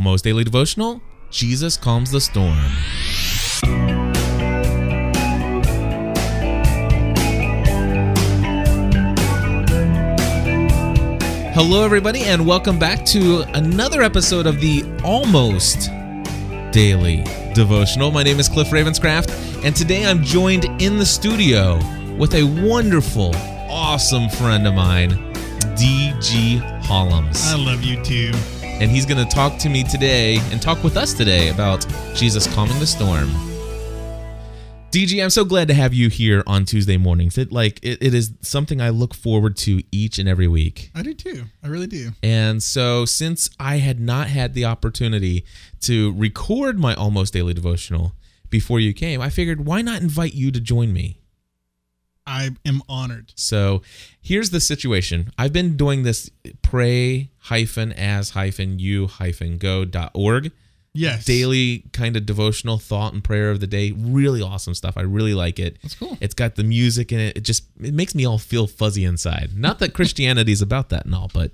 Almost Daily Devotional Jesus Calms the Storm. Hello, everybody, and welcome back to another episode of the Almost Daily Devotional. My name is Cliff Ravenscraft, and today I'm joined in the studio with a wonderful, awesome friend of mine, DG Hollums. I love you too. And he's going to talk to me today and talk with us today about Jesus calming the storm. DG, I'm so glad to have you here on Tuesday mornings. It like it, it is something I look forward to each and every week. I do too. I really do. And so since I had not had the opportunity to record my almost daily devotional before you came, I figured why not invite you to join me? I am honored. So here's the situation. I've been doing this pray hyphen as hyphen you hyphen go dot org Yes. daily kind of devotional thought and prayer of the day. Really awesome stuff. I really like it. That's cool. It's got the music in it. It just it makes me all feel fuzzy inside. Not that Christianity is about that and all, but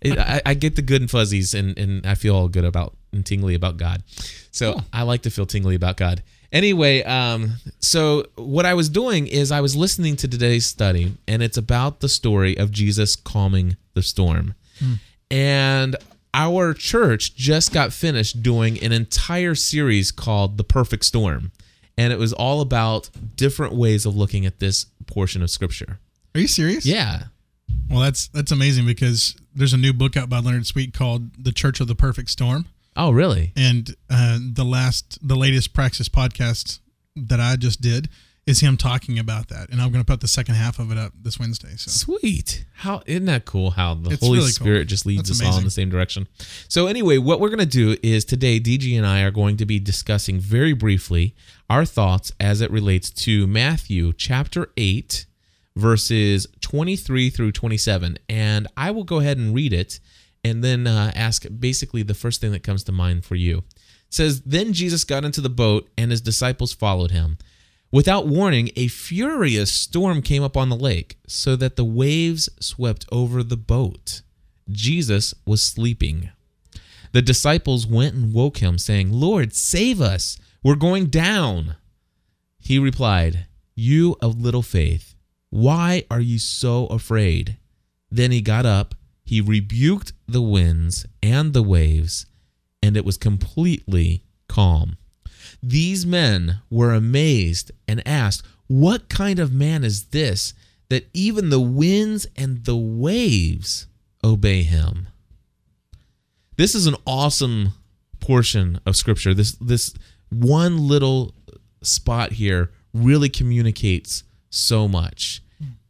it, I, I get the good and fuzzies and and I feel all good about and tingly about God. So Cool. I like to feel tingly about God. Anyway, um, so what I was doing is I was listening to today's study, and it's about the story of Jesus calming the storm. And our church just got finished doing an entire series called The Perfect Storm. And it was all about different ways of looking at this portion of scripture. Are you serious? Yeah. Well, that's that's amazing because there's a new book out by Leonard Sweet called "The Church of the Perfect Storm," Oh, really? and uh, the last, the latest Praxis podcast that I just did is him talking about that, and I'm going to put the second half of it up this Wednesday. So Sweet. How isn't that cool how the It's Holy really cool. Spirit just leads That's us all in the same direction. So anyway, what we're going to do is today DG and I are going to be discussing very briefly our thoughts as it relates to Matthew chapter 8 verses 23 through 27 and I will go ahead and read it and then uh, ask basically the first thing that comes to mind for you. It says then Jesus got into the boat and his disciples followed him. Without warning, a furious storm came up on the lake, so that the waves swept over the boat. Jesus was sleeping. The disciples went and woke him, saying, Lord, save us! We're going down. He replied, You of little faith, why are you so afraid? Then he got up, he rebuked the winds and the waves, and it was completely calm. These men were amazed and asked, What kind of man is this that even the winds and the waves obey him? This is an awesome portion of scripture. This this one little spot here really communicates so much.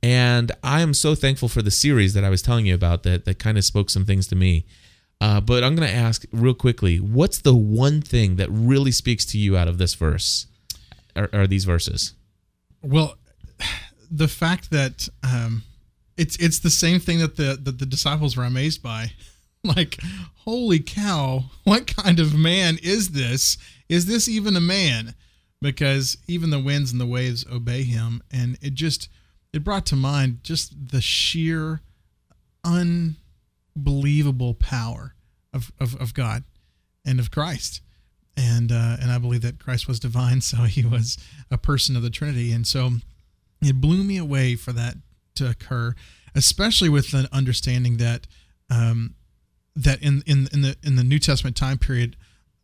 And I am so thankful for the series that I was telling you about that that kind of spoke some things to me. Uh, but I'm going to ask real quickly, what's the one thing that really speaks to you out of this verse, or, these verses? Well, the fact that um, it's it's the same thing that the that the disciples were amazed by, like, holy cow, what kind of man is this? Is this even a man? Because even the winds and the waves obey him, and it just it brought to mind just the sheer unbelievable power of, of, of God and of Christ and uh, and I believe that Christ was divine, so he was a person of the Trinity, and so it blew me away for that to occur, especially with the understanding that um, that in, in in the in the New Testament time period,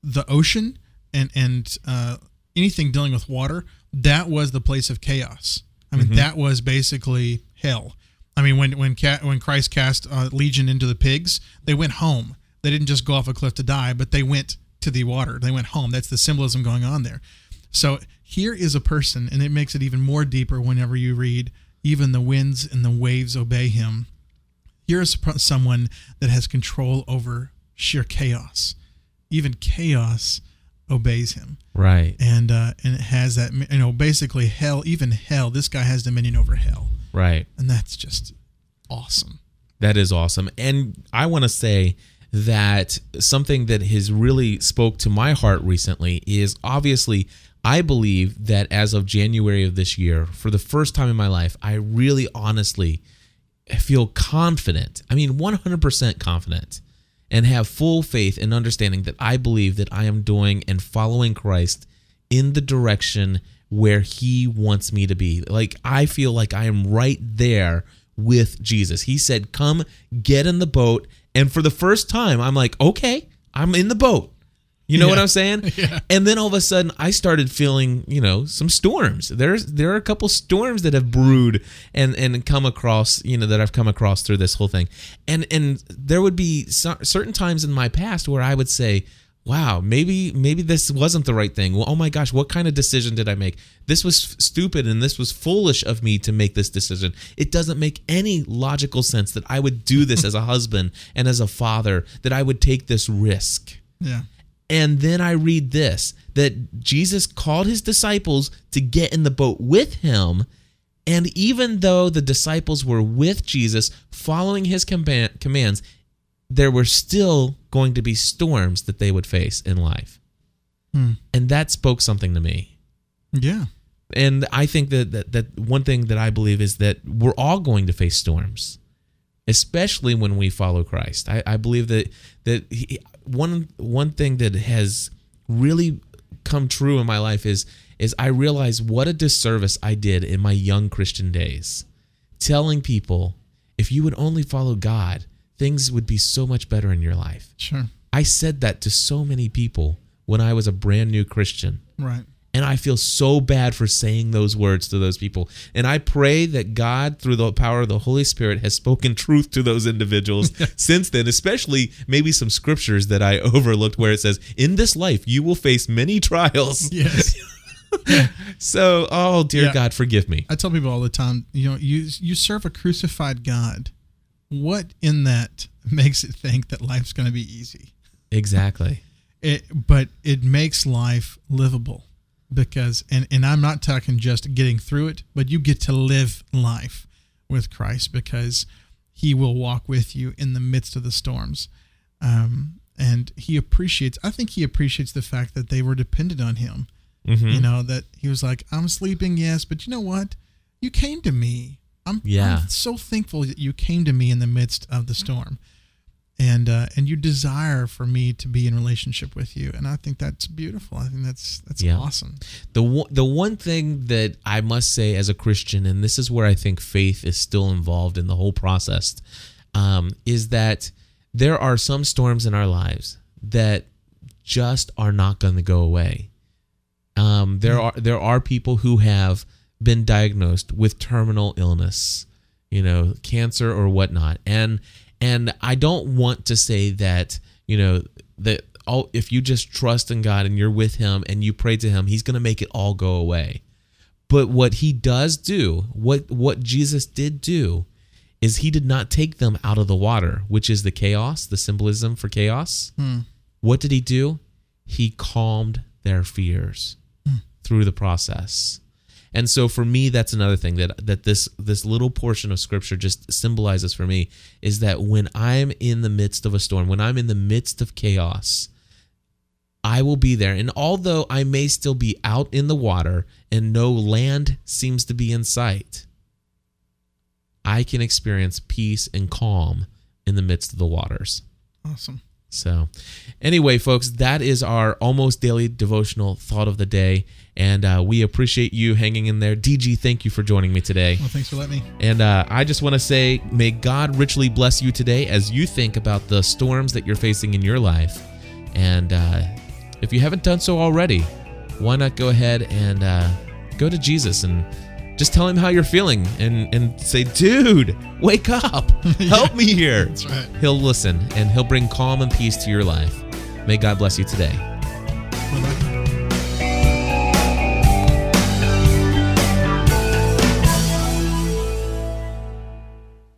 the ocean and and uh, anything dealing with water that was the place of chaos. I mean, that was basically hell. I mean, when when ca- when Christ cast uh, Legion into the pigs, they went home. They didn't just go off a cliff to die, but they went to the water. They went home. That's the symbolism going on there. So here is a person, and it makes it even more deeper whenever you read, even the winds and the waves obey him. Here is someone that has control over sheer chaos. Even chaos obeys him Right, and uh, and it has that you know basically hell even hell this guy has dominion over hell right. and that's just awesome That is awesome. And I want to say that something that has really spoke to my heart recently is obviously I believe that as of January of this year, for the first time in my life, I really honestly feel confident. I mean, 100% confident and have full faith and understanding that I believe that I am doing and following Christ in the direction where he wants me to be. Like I feel like I am right there with Jesus. He said, "Come get in the boat." And for the first time, I'm like, "Okay, I'm in the boat." You know what I'm saying? Yeah. And then all of a sudden, I started feeling, you know, some storms. There's there are a couple storms that have brewed and and come across, you know, that I've come across through this whole thing. And and there would be cer- certain times in my past where I would say, "Wow, maybe maybe this wasn't the right thing. Well, oh my gosh, what kind of decision did I make? This was stupid and this was foolish of me to make this decision. It doesn't make any logical sense that I would do this as a husband and as a father, that I would take this risk." Yeah. And then I read this that Jesus called his disciples to get in the boat with him. And even though the disciples were with Jesus, following his comma- commands, there were still going to be storms that they would face in life. Hmm. And that spoke something to me. Yeah. And I think that, that, that one thing that I believe is that we're all going to face storms especially when we follow Christ. I, I believe that that he, one one thing that has really come true in my life is is I realize what a disservice I did in my young Christian days, telling people if you would only follow God, things would be so much better in your life. Sure. I said that to so many people when I was a brand new Christian. Right. And I feel so bad for saying those words to those people. And I pray that God, through the power of the Holy Spirit, has spoken truth to those individuals since then, especially maybe some scriptures that I overlooked where it says, In this life, you will face many trials. Yes. So, oh, dear Yeah. God, forgive me. I tell people all the time, you know, you you serve a crucified God. What in that makes it think that life's going to be easy? Exactly. It, but it makes life livable because, and and I'm not talking just getting through it, but you get to live life with Christ because He will walk with you in the midst of the storms, um, and He appreciates. I think He appreciates the fact that they were dependent on Him. Mhm. You know that He was like, "I'm sleeping, yes, but you know what? You came to me. I'm, Yeah. I'm so thankful that you came to me in the midst of the storm." And uh, and you desire for me to be in relationship with you, and I think that's beautiful. I think that's that's Yeah. awesome. The one, the one thing that I must say as a Christian, and this is where I think faith is still involved in the whole process, um, is that there are some storms in our lives that just are not going to go away. Um, there are there are people who have been diagnosed with terminal illness, you know, cancer or whatnot, and and I don't want to say that you know that all if you just trust in God and you're with Him and you pray to Him, He's going to make it all go away. But what He does do, what what Jesus did do, is He did not take them out of the water, which is the chaos, the symbolism for chaos. Hmm. What did He do? He calmed their fears hmm. through the process. And so for me that's another thing that that this this little portion of scripture just symbolizes for me is that when I'm in the midst of a storm, when I'm in the midst of chaos, I will be there. And although I may still be out in the water and no land seems to be in sight, I can experience peace and calm in the midst of the waters. Awesome. So, anyway, folks, that is our almost daily devotional thought of the day. And uh, we appreciate you hanging in there. DG, thank you for joining me today. Well, thanks for letting me. And uh, I just want to say, may God richly bless you today as you think about the storms that you're facing in your life. And uh, if you haven't done so already, why not go ahead and uh, go to Jesus and just tell him how you're feeling and, and say, dude, wake up, help me here. That's right. He'll listen and he'll bring calm and peace to your life. May God bless you today.